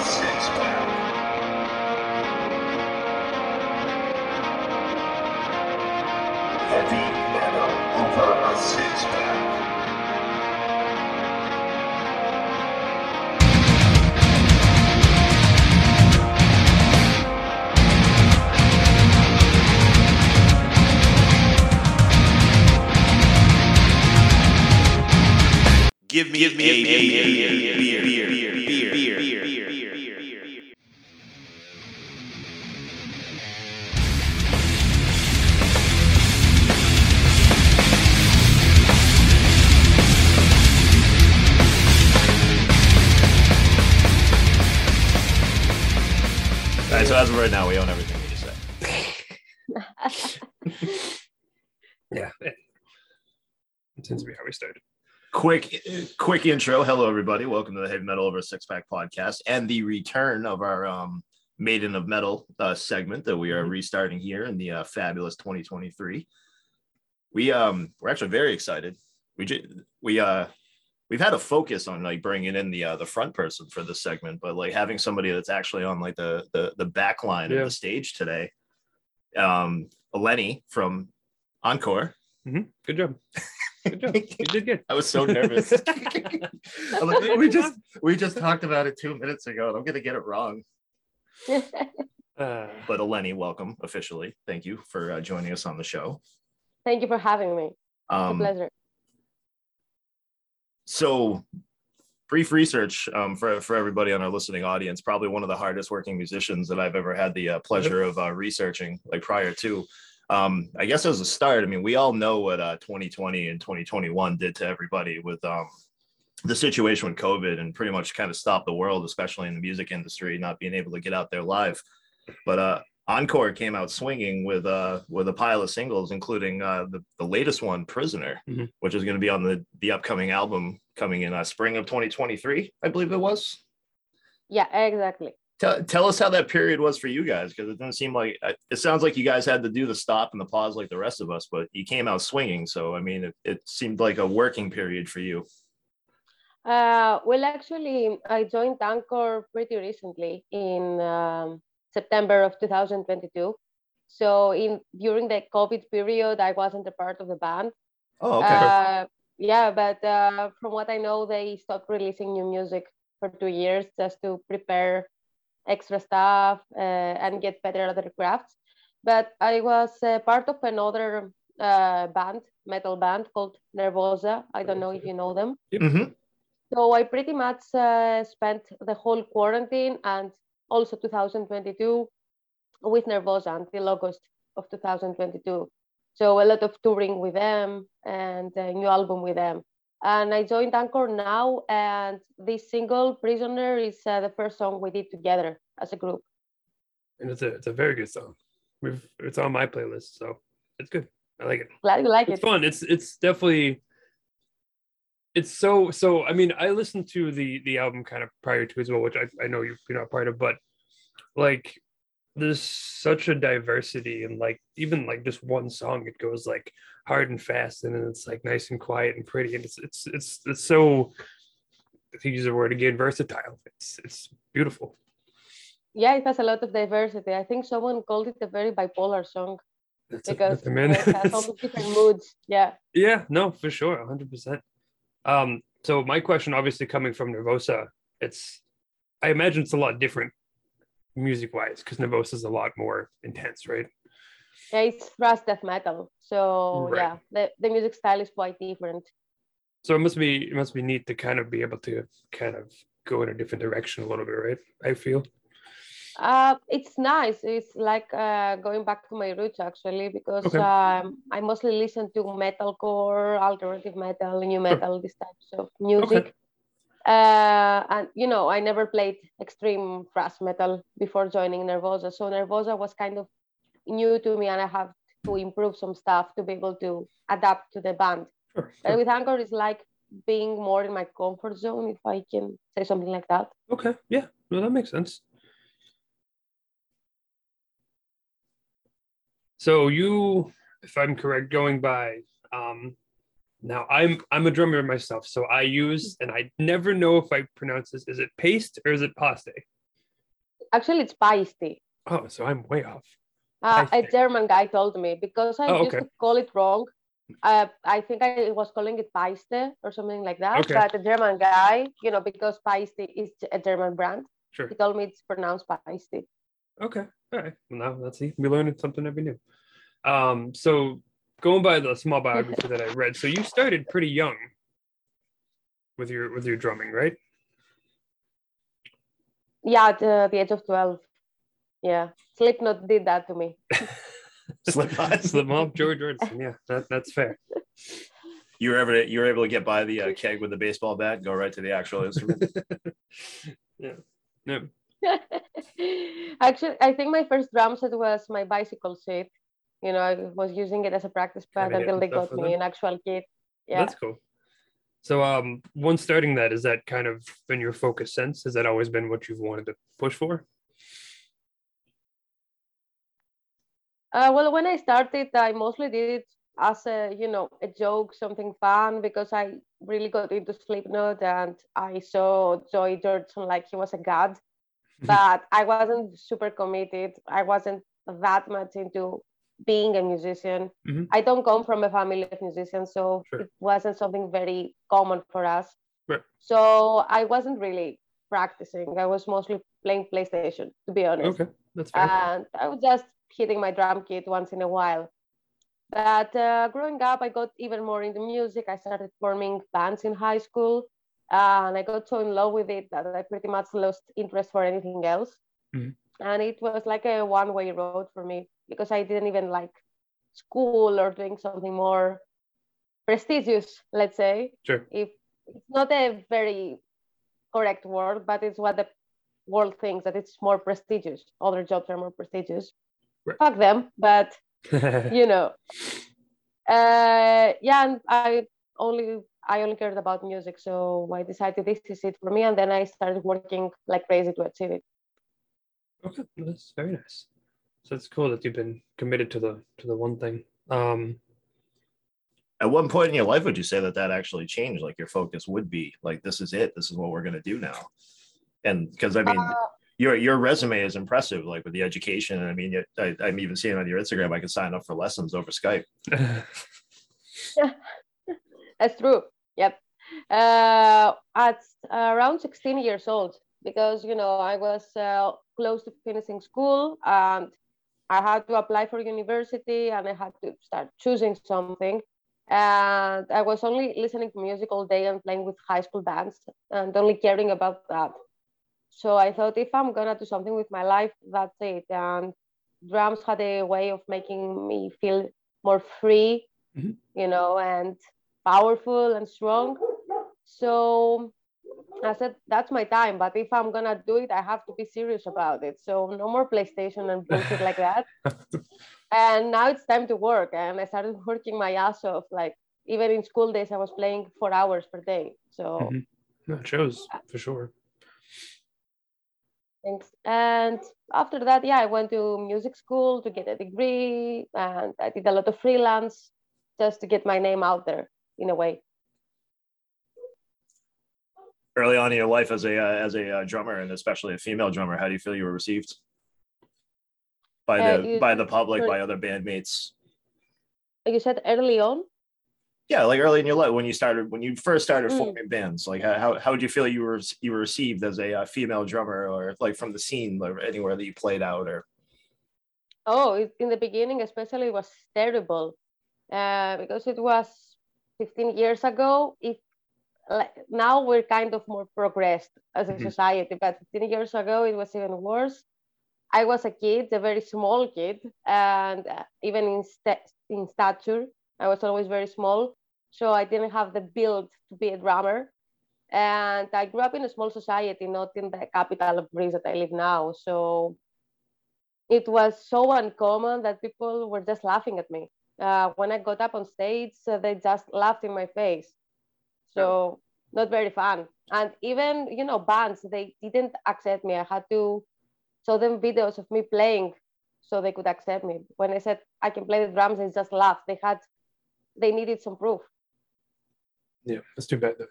six. Quick quick intro. Hello everybody. Welcome to the heavy metal over six pack podcast and the return of our um maiden of metal uh, segment that we are Mhm. restarting here in the uh, fabulous 2023 we um we're actually very excited. We just we uh we've had a focus on like bringing in the uh, the front person for this segment but like having somebody that's actually on like the the, the back line Yeah. of the stage today um lenny from Ankor Good job. Good job. You did good. I was so nervous. Like, we just we just talked about it two minutes ago, and I'm gonna get it wrong. Uh, But Eleni, welcome officially. Thank you for uh, joining us on the show. Thank you for having me. It's a Um, pleasure. so, brief research um, for for everybody on our listening audience. Probably one of the hardest working musicians that I've ever had the uh, pleasure of uh, researching. Like prior to, um, I guess as a start, I mean, we all know what uh, 2020 and 2021 did to everybody with um, the situation with COVID and pretty much kind of stopped the world, especially in the music industry, not being able to get out there live. But uh, Ankor came out swinging with uh, with a pile of singles, including uh, the, the latest one, Prisoner, Mhm. which is going to be on the the upcoming album coming in uh, spring of 2023, I believe it was. Yeah, exactly. Tell, tell us how that period was for you guys because it doesn't seem like uh, it sounds like you guys had to do the stop and the pause like the rest of us, but you came out swinging. So I mean, it, it seemed like a working period for you. Uh, well, actually, I joined Ankor pretty recently in um, September of 2022. So in during the COVID period, I wasn't a part of the band. Oh, Uh, yeah, but uh, from what I know, they stopped releasing new music for two years just to prepare extra stuff uh, and get better at their crafts. But I was uh, part of another uh, band, metal band called Nervosa. I don't know if you know them. Mhm. So I pretty much uh, spent the whole quarantine and also 2022 with Nervosa until August of 2022. So a lot of touring with them and a new album with them. And I joined Ankor now, and this single, Prisoner, is uh, the first song we did together as a group. and it's a it's a very good song. We've it's on my playlist, so it's good. I like it. Glad you like It's it. It's fun. It's it's definitely it's so so I mean I listened to the the album kind of prior to as well, which I, I know you're you're not part of, but like there's such a diversity and like even like just one song it goes like hard and fast and then it's like nice and quiet and pretty and it's it's it's it's so if you use the word again versatile it's it's beautiful Yeah, it has a lot of diversity. I think someone called it a very bipolar song That's because that's a man. it has all the different moods. Yeah. Yeah, no, for sure, hundred percent. Um, so my question, obviously coming from Nervosa, it's I imagine it's a lot different music wise because Nervosa is a lot more intense, right? Yeah, it's thrash death metal. So Right. yeah, the, the music style is quite different. So it must be it must be neat to kind of be able to kind of go in a different direction a little bit, right? I feel. Uh, it's nice. It's like uh, going back to my roots actually, because Okay. um, I mostly listen to metalcore, alternative metal, nu metal, these types of music. Uh, and you know, I never played extreme thrash metal before joining Nervosa, so Nervosa was kind of new to me, and I have to improve some stuff to be able to adapt to the band. Sure, But with Ankor, it's like being more in my comfort zone, if I can say something like that. Okay, yeah, no, that makes sense. So you, if I'm correct, going by um now I'm I'm a drummer myself, so I use and I never know if I pronounce this. Is it paste or is it paste? Actually, it's Paisti. Oh, so I'm way off. Uh, a German guy told me because I Oh, used okay. to call it wrong. Uh, I think I was calling it Paiste or something like that. Okay. But a German guy, you know, because Paiste is a German brand, Sure. he told me it's pronounced Paiste. Okay. All right. Well, now let's see. We learned something every new. Um, so going by the small biography that I read, so you started pretty young with your with your drumming, right? Yeah, at uh, the age of 12. Yeah, Slipknot did that to me. Slipknot. Slipknot, Joey Jordison. Yeah, that, that's fair. You were able to, you were able to get by the uh, keg with the baseball bat, and go right to the actual instrument. yeah. No. Actually, I think my first drum set was my bicycle seat. You know, I was using it as a practice pad until they got me an actual kit. Yeah. That's cool. So um once starting that, is that kind of been your focus since? Has that always been what you've wanted to push for? Uh, well, when I started, I mostly did it as a, you know, a joke, something fun, because I really got into Slipknot and I saw Joey Jordison like he was a god. but I wasn't super committed. I wasn't that much into being a musician. Mhm. I don't come from a family of musicians, so Sure. it wasn't something very common for us. Right. So I wasn't really practicing. I was mostly playing PlayStation, to be honest Okay, that's fair. and I was just hitting my drum kit once in a while. But uh, growing up, I got even more into music. I started forming bands in high school, uh, and I got so in love with it that I pretty much lost interest for anything else. Mhm. And it was like a one-way road for me because I didn't even like school or doing something more prestigious, let's say. Sure. If it's not a very correct word, but it's what the world thinks that it's more prestigious. Other jobs are more prestigious. Right. Fuck them, but you know, uh, yeah. And I only I only cared about music, so I decided this is it for me, and then I started working like crazy to achieve it. okay, that's very nice. So it's cool that you've been committed to the to the one thing. Um, At one point in your life, would you say that that actually changed? Like your focus would be like, this is it. This is what we're going to do now. And because I mean, Uh, your your resume is impressive, like with the education. And I mean, I, I'm even seeing on your Instagram, I can sign up for lessons over Skype. That's true. Yep. Uh, at around 16 years old, because you know I was uh, close to finishing school and I had to apply for university and I had to start choosing something. And I was only listening to music all day and playing with high school bands and only caring about that. So I thought if I'm gonna do something with my life, that's it. And drums had a way of making me feel more free, Mhm. you know, and powerful and strong. So I said, that's my time. But if I'm gonna do it, I have to be serious about it. So no more PlayStation and bullshit like that. And now it's time to work. And I started working my ass off. Like even in school days, I was playing four hours per day. So Mhm. no, it shows for sure. Thanks. And after that, yeah, I went to music school to get a degree, and I did a lot of freelance just to get my name out there in a way. Early on in your life as a uh, as a uh, drummer, and especially a female drummer, how do you feel you were received by Uh, the you- by the public, sorry. by other bandmates? Like you said early on, Yeah, like early in your life when you started when you first started Mm. forming bands, like how how, how would you feel you were you were received as a uh, female drummer, or like from the scene, or anywhere that you played out, or oh, in the beginning, especially, it was terrible uh, because it was 15 years ago. If like, now we're kind of more progressed as a Mhm. society, but 15 years ago it was even worse. I was a kid, a very small kid, and uh, even in sta- in stature, I was always very small. So I didn't have the build to be a drummer. And I grew up in a small society, not in the capital of Greece that I live now. So it was so uncommon that people were just laughing at me. Uh, when I got up on stage, uh, they just laughed in my face. So not very fun. And even you know bands, they didn't accept me. I had to show them videos of me playing so they could accept me. When I said I can play the drums, they just laughed. They had, they needed some proof. Yeah, that's too bad though.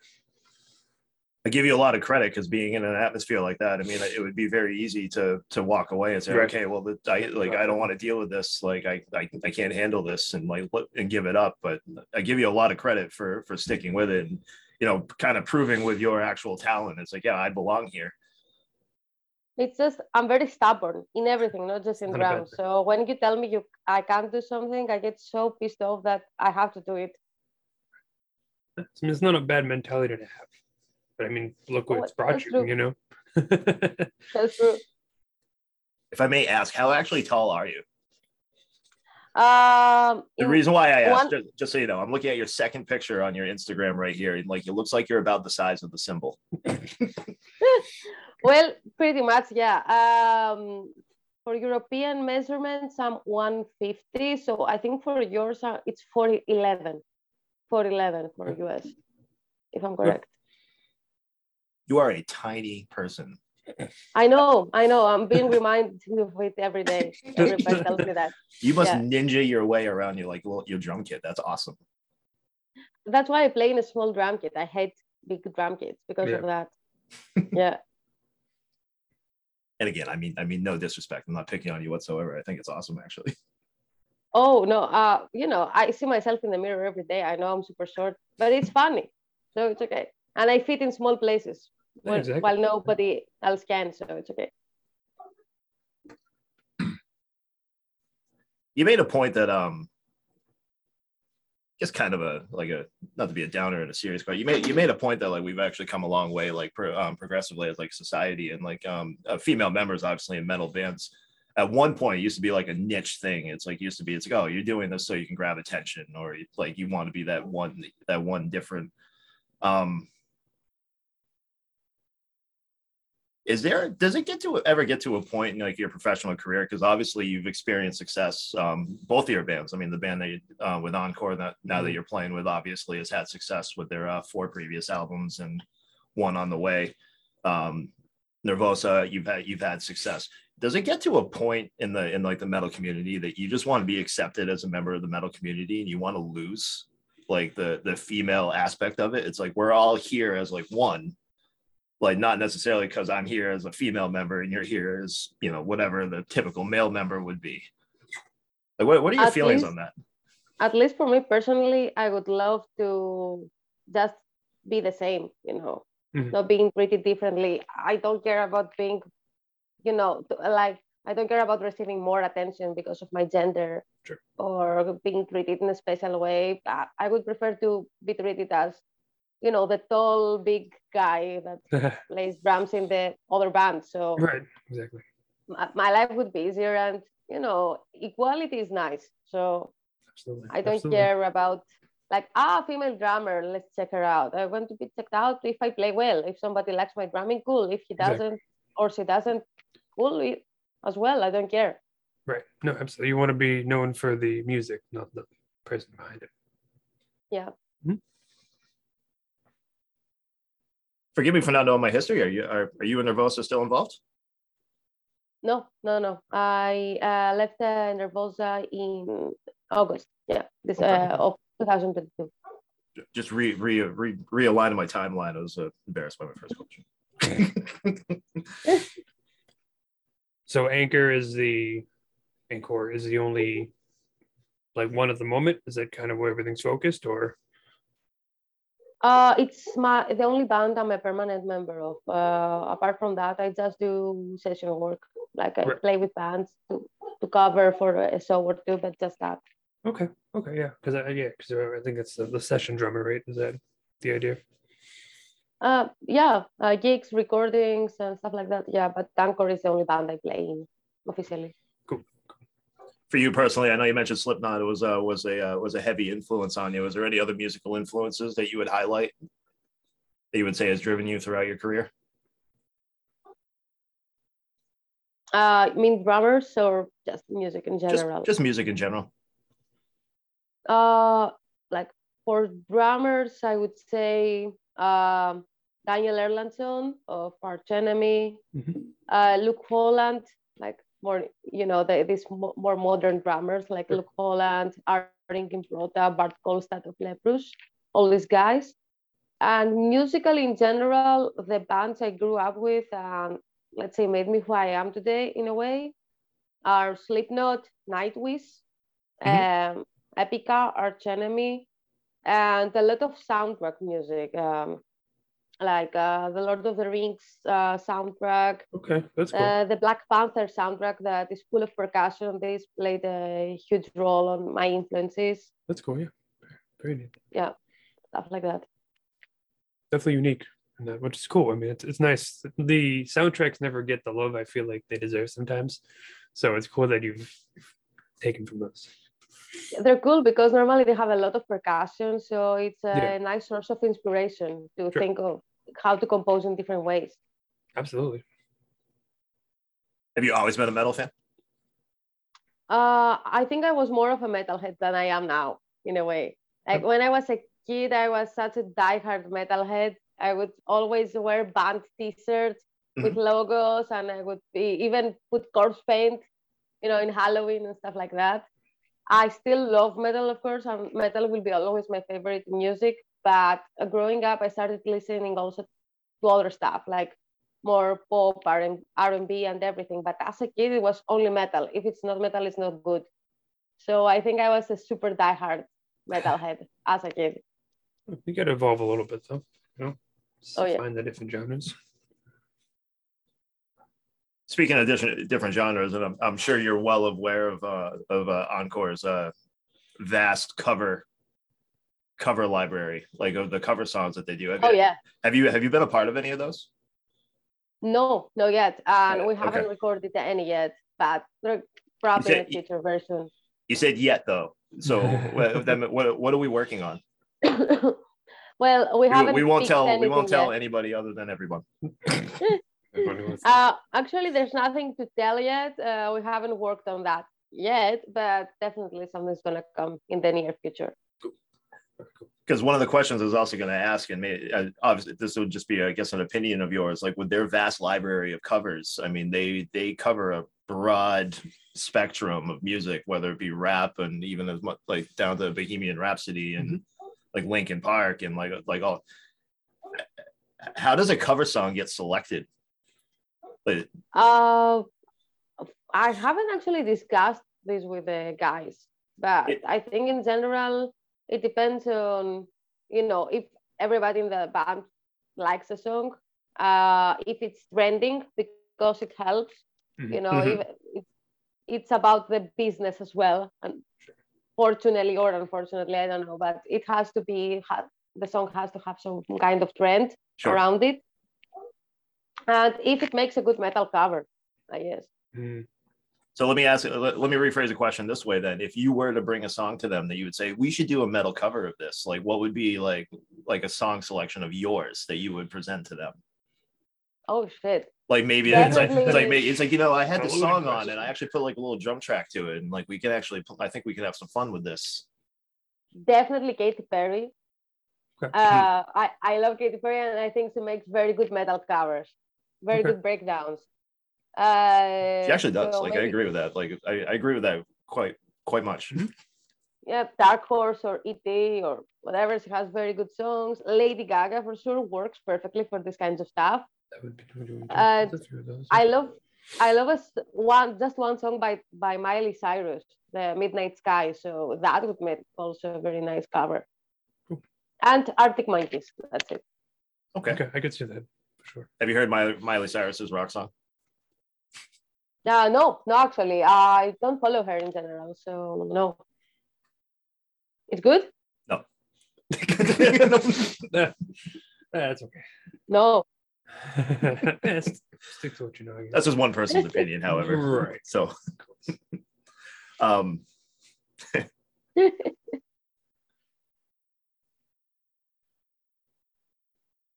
I give you a lot of credit because being in an atmosphere like that, I mean, it would be very easy to to walk away and say, Right. okay, well, the, I like I don't want to deal with this. Like I, I I can't handle this and like and give it up. But I give you a lot of credit for for sticking with it and you know, kind of proving with your actual talent. It's like, yeah, I belong here. It's just I'm very stubborn in everything, not just in Not a drums. So when you tell me you I can't do something, I get so pissed off that I have to do it. I mean, it's not a bad mentality to have. But I mean, look what Oh, it's brought that's you, true. you know? That's true. If I may ask, how actually tall are you? Um, The reason why I asked, one- just, just so you know, I'm looking at your second picture on your Instagram right here. and Like it looks like you're about the size of the cymbal. well, pretty much, yeah. Um, for European measurements, I'm 150. So I think for yours, uh, it's 411. 411 for US, if I'm correct. You are a tiny person. I know, I know. I'm being reminded of it every day. Everybody tells me that. You must Yeah. ninja your way around you like little, your drum kit. That's awesome. That's why I play in a small drum kit. I hate big drum kits because Yeah. of that. yeah. And again, I mean, I mean, no disrespect. I'm not picking on you whatsoever. I think it's awesome, actually. Oh no, uh, you know, I see myself in the mirror every day. I know I'm super short, but it's funny, so it's okay. And I fit in small places Yeah, while, exactly. while nobody else can, so it's okay. You made a point that um, just kind of a like a not to be a downer in a serious question. You made you made a point that like we've actually come a long way, like pro, um, progressively as like society and like um, uh, female members, obviously in metal bands. At one point, it used to be like a niche thing. It's like used to be. It's like, oh, you're doing this so you can grab attention, or like you want to be that one that one different. Um, is there does it get to ever get to a point in like your professional career? Because obviously you've experienced success um both of your bands. I mean the band that you, uh, with Ankor that now that you're playing with obviously has had success with their uh, four previous albums and one on the way. Um nervosa you've had you've had success. Does it get to a point in the in like the metal community that you just want to be accepted as a member of the metal community and you want to lose like the the female aspect of it? It's like we're all here as like one like not necessarily because I'm here as a female member and you're here as you know whatever the typical male member would be. Like, what, what are your At feelings least- on that? At least for me personally, I would love to just be the same, you know, Mhm. not being treated differently. I don't care about being, you know, like I don't care about receiving more attention because of my gender Sure. or being treated in a special way. I, I would prefer to be treated as, you know, the tall, big guy that plays drums in the other band. So right, exactly. my, my life would be easier and, you know, equality is nice. So Absolutely. I don't absolutely. care about like ah female drummer. Let's check her out. I want to be checked out if I play well. If somebody likes my drumming, cool. If he doesn't or she doesn't, cool as well. I don't care. Right. No, absolutely. You want to be known for the music, not the person behind it. Yeah. Forgive me for not knowing my history. Are you are, are you and Nervosa still involved? No, no, no. I uh, left uh, Nervosa in August. Yeah, this Okay. uh, of 2022. Just re, re, re realigning my timeline. I was uh, embarrassed by my first question. So Ankor is the Ankor is the only like one at the moment. Is that kind of where everything's focused, or Uh, it's my the only band I'm a permanent member of. Uh, apart from that, I just do session work. Like I Right. play with bands to, to cover for a show or two, but just that. okay, okay, yeah, because I yeah, because I think it's the, the session drummer, right? Is that the idea? Uh, yeah, uh, gigs, recordings, and stuff like that. Yeah, but Ankor is the only band I play in officially. For you personally, I know you mentioned Slipknot. It was uh, was a uh, was a heavy influence on you. Was there any other musical influences that you would highlight that you would say has driven you throughout your career? Uh, you mean drummers or just music in general? just music in general. Uh, like for drummers, I would say um, Daniel Erlandsson of Arch Enemy, Mhm. uh, Luke Holland, like more, you know, the, these mo- more modern drummers like. Luke Holland, Aric Improta, Baard Kolstad of Leprous, all these guys. And musical in general, the bands I grew up with, um, let's say, made me who I am today in a way, are Slipknot, Nightwish, um, Epica, Arch Enemy, and a lot of soundtrack music, um, like uh, the Lord of the Rings uh, soundtrack, Okay, that's cool. uh, the Black Panther soundtrack that is full of percussion. This played a huge role on my influences, that's cool. Yeah, very neat. Yeah, stuff like that. Definitely unique, and that, which is cool. I mean, it's it's nice. The soundtracks never get the love I feel like they deserve sometimes. So it's cool that you've, you've taken from those. They're cool because normally they have a lot of percussion, so it's a Yeah. nice source of inspiration to Sure. think of how to compose in different ways. Absolutely. Have you always been a metal fan? Uh, I think I was more of a metalhead than I am now, in a way. Like when I was a kid, I was such a diehard metalhead. I would always wear band T-shirts with logos, and I would be, even put corpse paint, you know, in Halloween and stuff like that. I still love metal, of course, and metal will be always my favorite music. But growing up, I started listening also to other stuff like more pop, R and B, and everything. But as a kid, it was only metal. If it's not metal, it's not good. So I think I was a super diehard metalhead as a kid. You got to evolve a little bit, though. You know, Oh, yeah. find the different genres. Speaking of different different genres, and I'm, I'm sure you're well aware of uh, of uh, Ankor's uh, vast cover cover library, like of the cover songs that they do. Have, Oh you, yeah. have you have you been a part of any of those? No, no yet, and Yeah, we haven't okay. recorded any yet. But there probably in a said- future version. You said yet though. So what, then what what are we working on? well, we We, haven't. we won't tell we won't tell yet. anybody other than everyone. Everyone wants- Uh, actually, there's nothing to tell yet. Uh, we haven't worked on that yet, but definitely something's gonna come in the near future. Because one of the questions I was also going to ask, and may, uh, obviously this would just be, I guess, an opinion of yours. Like with their vast library of covers, I mean, they they cover a broad spectrum of music, whether it be rap and even as much like down to Bohemian Rhapsody and like Linkin Park and like like all. How does a cover song get selected? Uh, I haven't actually discussed this with the guys, but It- I think in general it depends on you know if everybody in the band likes a song, uh, if it's trending because it helps. You know, Mhm. if it's, it's about the business as well, and fortunately or unfortunately, I don't know, but it has to be the song has to have some kind of trend sure. around it. And if it makes a good metal cover, I guess. Mm, So let me ask, let, let me rephrase the question this way then. If you were to bring a song to them that you would say, we should do a metal cover of this, like what would be like like a song selection of yours that you would present to them? Oh shit. Like maybe it's like, it's like maybe it's like, you know, I had A this song on and I actually put like a little drum track to it. And like we can actually pl- I think we could have some fun with this. Definitely Katy Perry. Okay. Uh, I, I love Katy Perry and I think she makes very good metal covers, very Okay. good breakdowns. Uh, She actually does. so Like I agree with that. Like I, I agree with that quite quite much. Yeah, Dark Horse or E.T. or whatever. She has very good songs. Lady Gaga for sure works perfectly for this kinds of stuff. that would be would be- Uh, that's a few of those. I love I love a s- one just one song by by Miley Cyrus, the Midnight Sky. So that would make also a very nice cover. Cool. And Arctic Monkeys. That's it. Okay. Okay, I could see that for sure. Have you heard Miley, Miley Cyrus's rock song? Uh, no, no, actually, I don't follow her in general, so no. It's good. No, That's okay. No, Yeah, Stick to what you know. That's just one person's opinion, however. Right. So um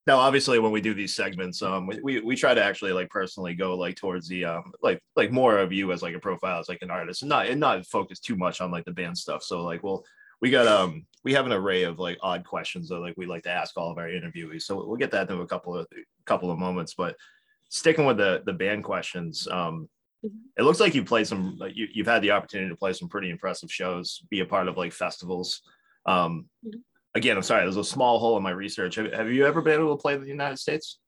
now obviously when we do these segments um we, we, we try to actually like personally go like towards the um like like more of you as like a profile as like an artist and not and not focus too much on like the band stuff. So like well we got um we have an array of like odd questions that like we like to ask all of our interviewees. So we'll get that into a couple of couple of moments but sticking with the the band questions um it looks like you played some like you, you've had the opportunity to play some pretty impressive shows be a part of like festivals. Um Mhm. Again, I'm sorry, there's a small hole in my research. Have, have you ever been able to play in the United States?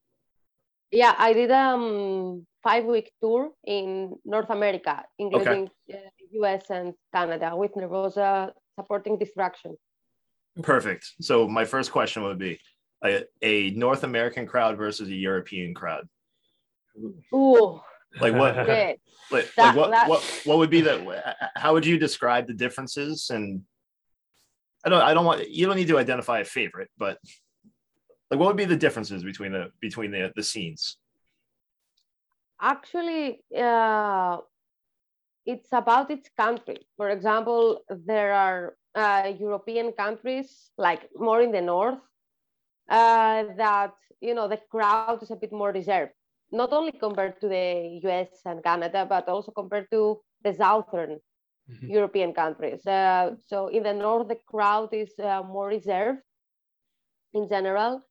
Yeah, I did a um, five week tour in North America, including uh, US and Canada with Nervosa supporting Destruction. Perfect. So my first question would be a, a North American crowd versus a European crowd. Ooh, Like what? Like, That- like what, that- what what would be the how would you describe the differences and I don't I don't want you don't need to identify a favorite but like what would be the differences between the between the the scenes Actually, uh, it's about its country. For example, there are uh, European countries, like more in the north, uh, that you know the crowd is a bit more reserved. Not only compared to the US and Canada, but also compared to the southern Mhm. European countries. Uh, so in the north, the crowd is uh, more reserved in general,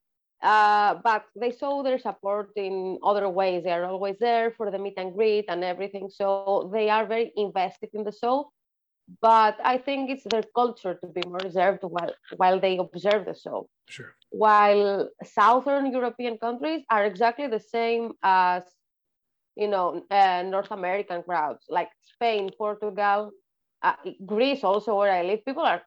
uh, but they show their support in other ways. They are always there for the meet and greet and everything. So they are very invested in the show. But I think it's their culture to be more reserved while while they observe the show Sure. while southern european countries are exactly the same as you know uh, north american crowds like spain portugal uh, greece also where i live people are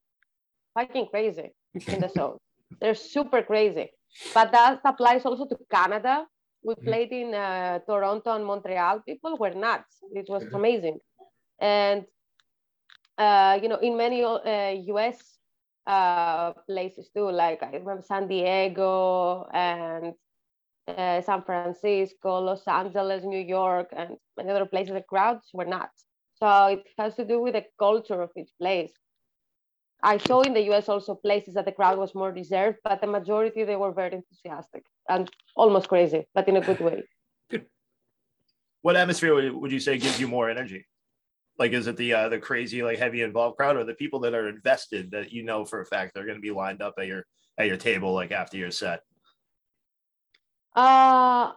fucking crazy in the show they're super crazy but that applies also to canada we Mhm. played in uh, toronto and montreal people were nuts it was amazing and uh, you know in many uh, us uh, places too. Like I remember San Diego and uh, San Francisco, Los Angeles, New York, and many other places. The crowds were nuts. So it has to do with the culture of each place. I saw in the US also places that the crowd was more reserved, but the majority they were very enthusiastic and almost crazy, but in a good way. Good. what atmosphere would, you say gives you more energy like is it the uh, the crazy like heavy involved crowd or the people that are invested that you know for a fact they're going to be lined up at your at your table like after your set Uh,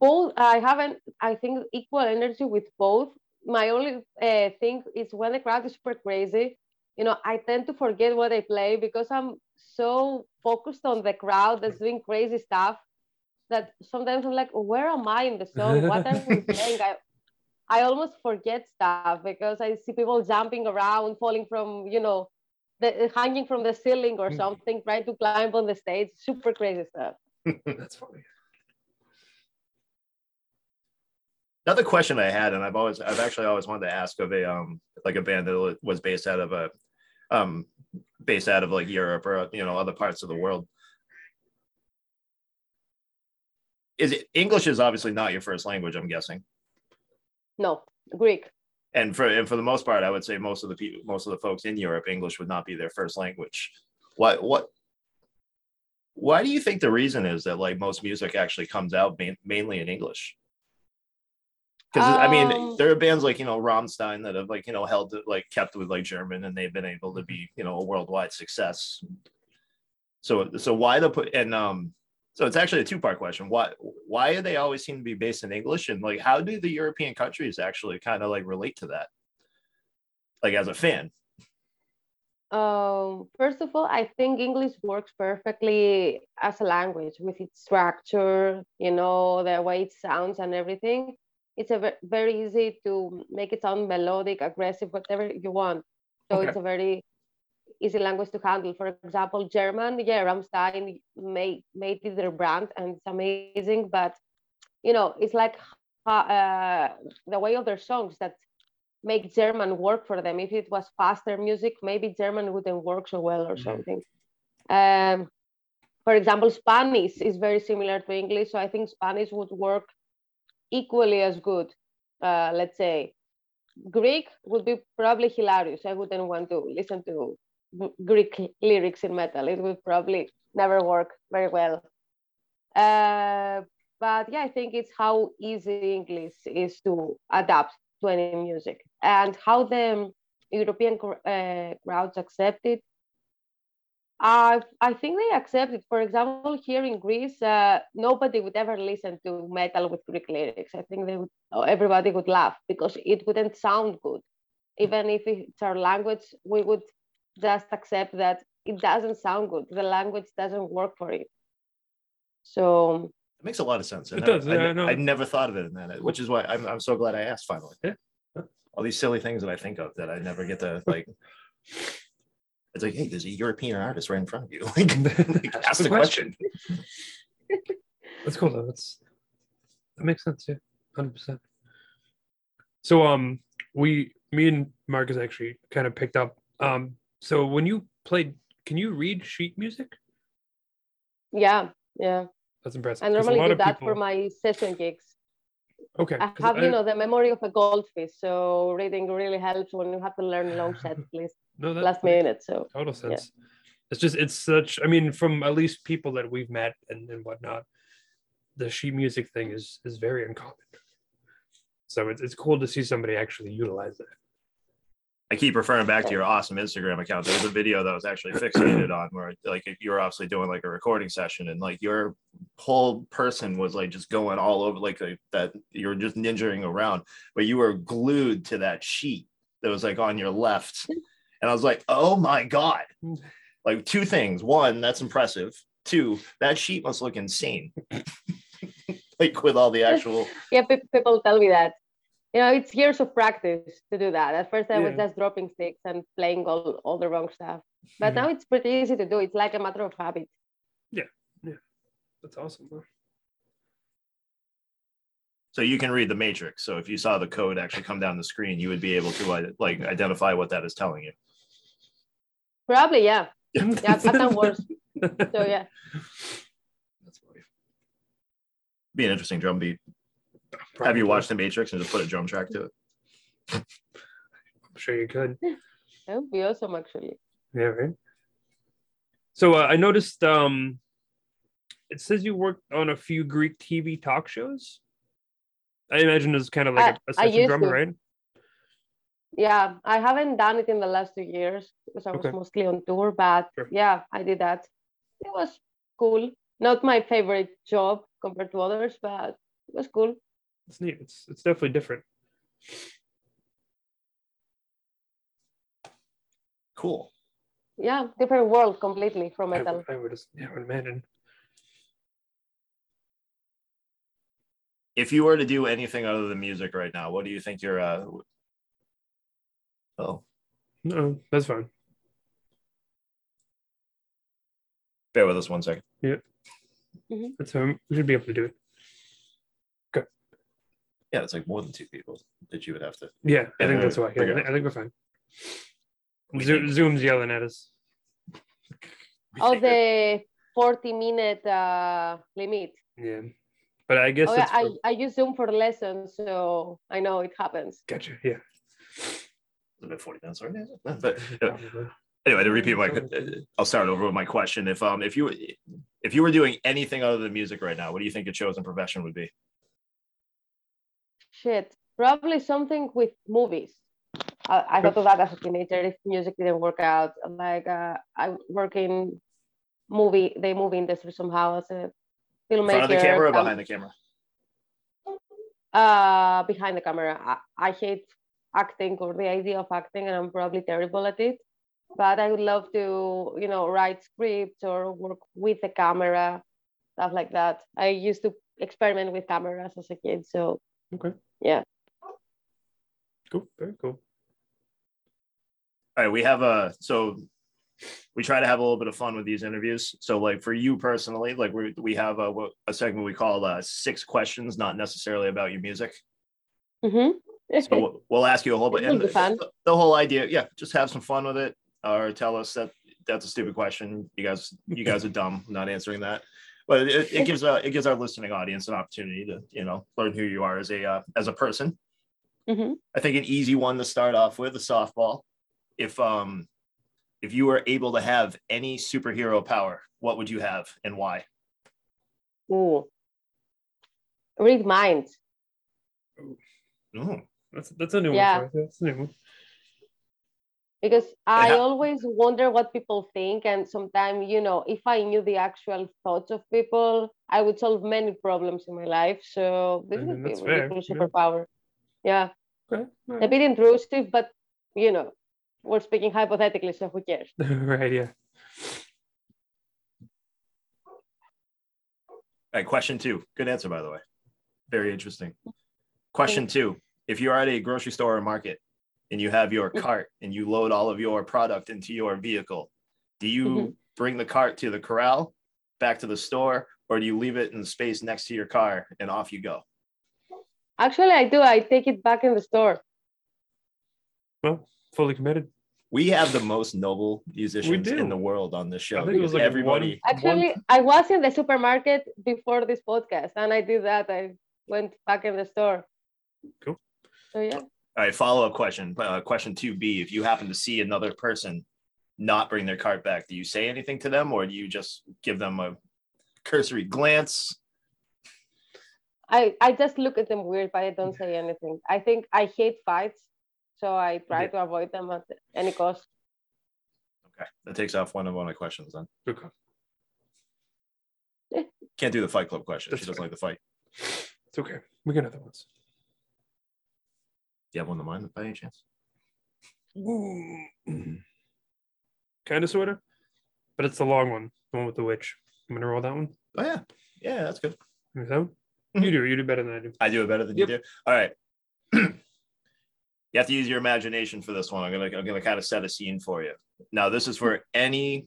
both. I haven't. I think equal energy with both. My only uh, thing is when the crowd is super crazy. You know, I tend to forget what I play because I'm so focused on the crowd that's doing crazy stuff that sometimes I'm like, where am I in the song? What are we playing? I, I almost forget stuff because I see people jumping around, falling from, you know, the, hanging from the ceiling or Hmm. something, trying to climb on the stage. Super crazy stuff. That's funny. Another question i had and i've always i've actually always wanted to ask of a um like a band that was based out of a um based out of like europe or you know other parts of the world is it english is obviously not your first language i'm guessing No, Greek. and for and for the most part, I would say most of the people, most of the folks in Europe, English would not be their first language. What what? Why do you think the reason is that like most music actually comes out main, mainly in English? Because I mean, Um, there are bands like you know Rammstein that have like you know held like kept with like German, and they've been able to be you know a worldwide success. So so why the put and um so it's actually a two part question. Why why do they always seem to be based in English, and like how do the European countries actually kind of like relate to that? Like as a fan, Um, first of all, I think English works perfectly as a language with its structure, you know, the way it sounds and everything. It's a very easy to make it sound melodic, aggressive, whatever you want. So Okay. it's a very easy language to handle. For example, German, yeah, Rammstein made made it their brand and it's amazing. But you know, it's like uh, the way of their songs that make German work for them. If it was faster music, maybe German wouldn't work so well or Mhm. something. Um, for example, Spanish is very similar to English, so I think Spanish would work equally as good. Uh, let's say Greek would be probably hilarious. I wouldn't want to listen to Greek lyrics in metal. It would probably never work very well. Uh, but yeah, I think it's how easy English is to adapt to any music and how the European uh, crowds accept it. I I think they accept it. For example, here in Greece, uh, nobody would ever listen to metal with Greek lyrics. I think they would, oh, everybody would laugh because it wouldn't sound good. Even if it's our language, we would just accept that it doesn't sound good. The language doesn't work for it. So It makes a lot of sense. It I does, never- I, yeah, I. I never thought of it in that, which is why I'm, I'm so glad I asked finally. Yeah. All these silly things that I think of that I never get to like. It's like, hey, there's a European artist right in front of you. Like, like, Ask ask the the question. That's cool though. That's that makes sense. Yeah, hundred percent. So um, we, me and Marcus actually kind of picked up. Um, so when you played, can you read sheet music? yeah, yeah. That's impressive. I 'cause a normally lot do of that people- for my session gigs. Okay. I have, you know, the memory of a goldfish. So reading really helps when you have to learn long sets, please, no, that last minute. So total sense. It's just it's such. I mean, from at least people that we've met and and whatnot, the sheet music thing is is very uncommon. So it's it's cool to see somebody actually utilize it. I keep referring back to your awesome Instagram account. There was a video that was actually fixated on where like you were obviously doing like a recording session and like your whole person was like just going all over like a, that you were just ninjaing around, but you were glued to that sheet that was like on your left. And I was like, oh my God. Like two things. One, that's impressive. Two, that sheet must look insane. like with all the actual yeah, pe- people tell me that. You know, it's years of practice to do that. At first, I was just dropping sticks and playing all, all the wrong stuff. But Mhm. now it's pretty easy to do. It's like a matter of habit. Yeah. Yeah. That's awesome. Though. So you can read the matrix. So if you saw the code actually come down the screen, you would be able to like identify what that is telling you. Probably, yeah. Yeah, I've done worse. So yeah, That's funny. Be an interesting drum beat. Have you watched the Matrix and just put a drum track to it? I'm sure you could. that would be awesome, actually. Yeah, right. So uh, I noticed um it says you worked on a few Greek TV talk shows. I imagine it's kind of like a, a I- I session drummer, to. right? Yeah, I haven't done it in the last two years because I was Okay. mostly on tour. But Sure. yeah, I did that. It was cool. Not my favorite job compared to others, but it was cool. It's neat. It's it's definitely different. Cool. Yeah, different world completely from metal. would, I would just yeah, I would imagine. If you were to do anything other than music right now, what do you think you're uh oh No, that's fine. bear with us one second. Yeah, That's fine. We should be able to do it. Okay. Yeah, it's like more than two people that you would have to Yeah, I think that's why. Yeah, I, think, I think we're fine. We Zo- think- Zoom's yelling at us. Oh, the 40 minute uh, limit. Yeah, but I guess Oh, yeah, that's I, I use Zoom for lessons, so I know it happens. gotcha. Yeah, It's about 40 minutes, right? But Probably. anyway, to repeat my I'll start over with my question. If um if you if you were doing anything other than music right now, what do you think your chosen profession would be? Shit, probably something with movies. I, I thought of that as a teenager if music didn't work out. Like uh, I work in movie, the movie industry somehow as a In filmmaker. front of the camera or um, behind the camera? uh, behind the camera. I, I hate acting or the idea of acting, and I'm probably terrible at it. But I would love to, you know, write scripts or work with the camera, stuff like that. I used to experiment with cameras as a kid, so Okay. Yeah. Cool. Very cool. All right, we have a so we try to have a little bit of fun with these interviews. So, like for you personally, like we we have a what- a segment we call uh, six questions, not necessarily about your music. mhm. So we'll, ask you a whole bit. And the, the whole idea, yeah, just have some fun with it, or tell us that that's a stupid question. You guys, you guys are dumb, not answering that. But it, it gives uh, it gives our listening audience an opportunity to you know learn who you are as a uh, as a person. Mhm. I think an easy one to start off with a softball. If um if you were able to have any superhero power, what would you have and why? Ooh. Read minds. Ooh, that's that's a new yeah. one. That's a new one. Because I yeah. always wonder what people think, and sometimes you know, if I knew the actual thoughts of people, I would solve many problems in my life. So this mm-hmm, would be a fair. cool superpower. Yeah. yeah. Okay. Right. A bit intrusive, but you know, we're speaking hypothetically, so who cares? right. Yeah. All right, question two. Good answer, by the way. Very interesting. Question two if you are at a grocery store or market and you have your cart and you load all of your product into your vehicle, do you Mhm. bring the cart to the corral, back to the store, or do you leave it in the space next to your car and off you go? Actually, I do. I take it back in the store. Well, fully committed. We have the most noble musicians in the world on this show. I think it was like Everybody, one- Actually, I was in the supermarket before this podcast, and I did that. I went back in the store. Cool. So yeah. All right, follow up question. Uh, question 2B If you happen to see another person not bring their cart back, do you say anything to them or do you just give them a cursory glance? I, I just look at them weird, but I don't say anything. I think I hate fights, so I try Yeah. to avoid them at any cost. Okay, that takes off one of one of my questions then. Okay. Can't do the fight club question. That's she doesn't fine. like the fight. It's okay. We got other ones. Do you have one in mind by any chance? kind of, sort of. But it's the long one, the one with the witch. I'm going to roll that one. Oh, yeah. Yeah, that's good. Is that one? Mhm. You do. You do better than I do. I do it better than Yep. you do. All right. you have to use your imagination for this one. I'm gonna I'm gonna kind of set a scene for you. Now, this is for any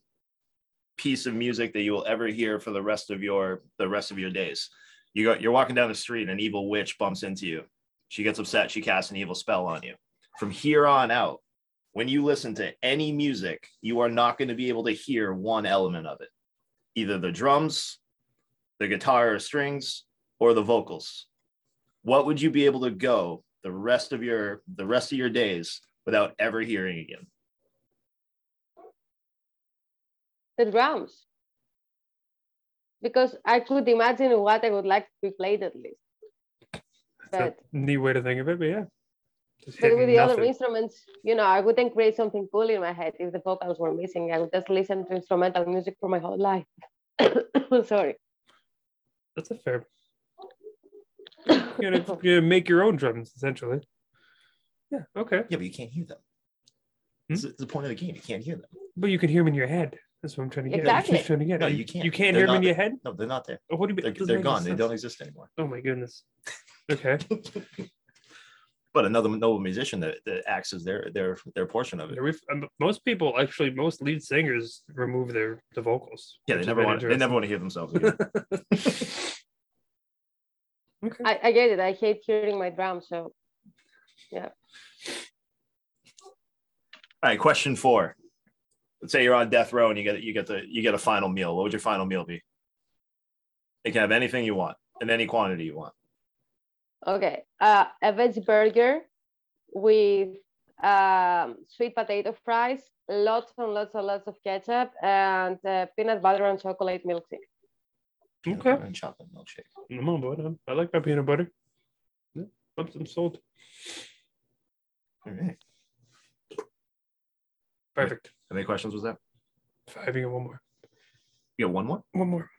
piece of music that you will ever hear for the rest of your the rest of your days. You go, you're walking down the street, and an evil witch bumps into you. She gets upset, she casts an evil spell on you. From here on out, when you listen to any music, you are not going to be able to hear one element of it. Either the drums, the guitar or strings, or the vocals what would you be able to go the rest of your the rest of your days without ever hearing again The drums. Because I could imagine what I would like to be played at least. That's But, a neat way to think of it, but yeah. Just but with hitting the other instruments, you know, I wouldn't create something cool in my head if the vocals were missing. I would just listen to instrumental music for my whole life. Sorry. That's a fair. You gotta, you gotta make your own drums, essentially. Yeah. Okay. yeah but you can't hear them Hmm? This is the point of the game you can't hear them But you can hear them in your head. That's what I'm trying to get. at. Exactly. Just trying to get. No, at. you can't. You can't They're hear them in not- your head. no they're not there Oh, what do you mean? they're, they're make any gone they don't exist anymore Oh my goodness. Okay. but another noble musician that, that acts as their their their portion of it Yeah, we've- um, most people actually most lead singers remove their the vocals. yeah they never want they never want to hear themselves again. okay. I, I get it. I hate hearing my drums. So yeah. all right question four let's say you're on death row and you get you get the you get a final meal what would your final meal be it can have anything you want in any quantity you want Okay, uh, a veg burger with um, sweet potato fries, lots and lots and lots of ketchup, and uh, peanut butter and chocolate milkshake. Peanut Okay. butter and chocolate milkshake I'm on board. I'm- I like my peanut butter. Yeah, I'm, I'm sold. all right Perfect. how many questions was that Five. You got one more. you got one more One more.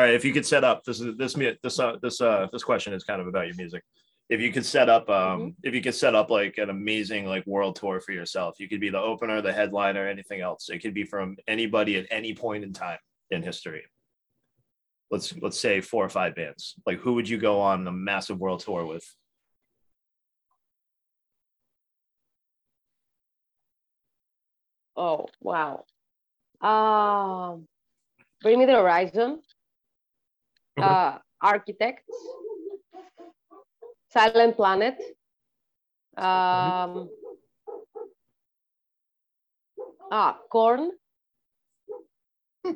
All right, if you could set up this is this this uh this uh this question is kind of about your music. If you could set up um if you could set up like an amazing like world tour for yourself, you could be the opener, the headliner, anything else. It could be from anybody at any point in time in history. Let's let's say four or five bands. Like who would you go on a massive world tour with? Oh wow! Um, Bring Me the Horizon. Uh, Architects, Silent Planet, um, ah, Korn,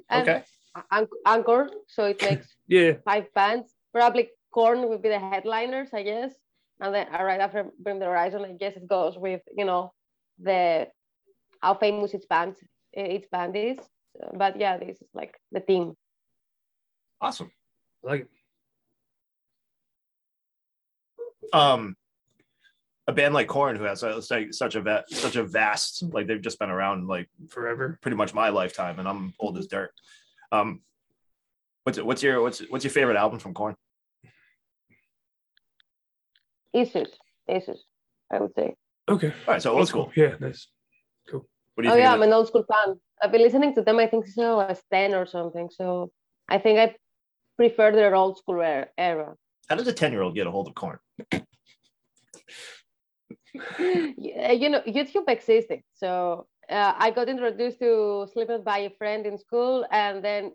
and Okay. An- Ankor. So it makes Yeah. five bands. Probably Korn would be the headliners, I guess. And then uh, right after Bring the Horizon, I guess it goes with you know the how famous each band each band is. But yeah, this is like the theme. Awesome. I like it. Um a band like Korn who has like such a va- such a vast like they've just been around like Forever. pretty much my lifetime, and I'm old as dirt. Um, what's what's your what's what's your favorite album from Korn? Issues, issues, I would say. Okay. All right, so old school. Yeah. Nice. Cool. What do you Oh think? yeah, I'm an old school fan. I've been listening to them. I think so, I was ten or something. So I think I prefer their old school era. era. How does a 10 year old get a hold of Korn? You know, YouTube existed. So uh, I got introduced to Slipknot by a friend in school, and then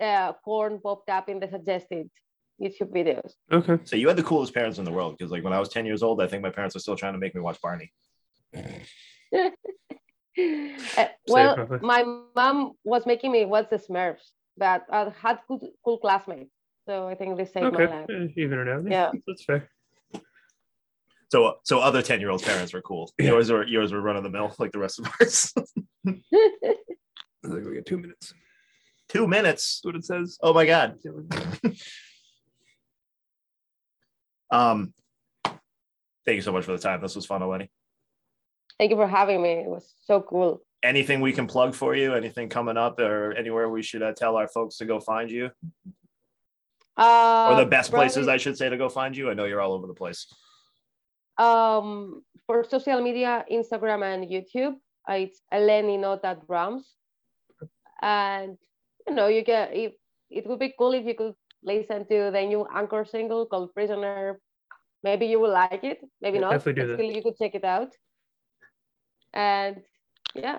uh, Korn popped up in the suggested YouTube videos. Okay. So you had the coolest parents in the world because, like, when I was 10 years old, I think my parents were still trying to make me watch Barney. Uh, well, my mom was making me watch the Smurfs, but I had good, cool classmates. So I think this saved Okay. my life. Eh, Even it out. Yeah. That's fair. So, so other 10 year olds' parents were cool. Yeah. Yours were yours were run of the mill like the rest of ours. I think we got two minutes. Two minutes. That's what it says. Oh my god. Um, thank you so much for the time. This was fun, Eleni. Thank you for having me. It was so cool. Anything we can plug for you? Anything coming up, or anywhere we should uh, tell our folks to go find you, Uh, or the best places I should say to go find you? I know you're all over the place. um for social media instagram and youtube uh, it's eleni not at drums and you know you get it, it would be cool if you could listen to the new Ankor single called prisoner maybe you will like it maybe Yeah, not definitely do but that. still you could check it out and yeah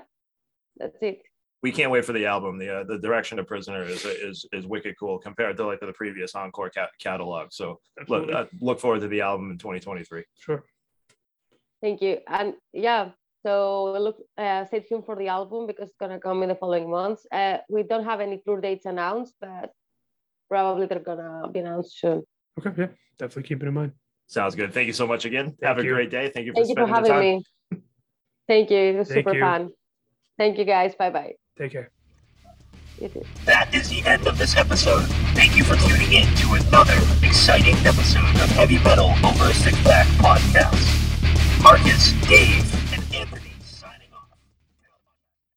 that's it We can't wait for the album. The uh, the direction of Prisoner is is is wicked cool compared to like the previous Ankor ca- catalog. So look uh, look forward to the album in 2023. Sure. thank you and yeah so look uh, stay tuned for the album because it's gonna come in the following months uh, we don't have any tour dates announced but probably they're gonna be announced soon Okay. Yeah. Definitely keep it in mind. Sounds good. Thank you so much again. Have a great day. Thank you for thank you for spending the having time. me thank you it was Thank super you. fun thank you guys bye bye Take care. That is the end of this episode. Thank you for tuning in to another exciting episode of Heavy Metal Over a Six Pack Podcast. Marcus, Dave,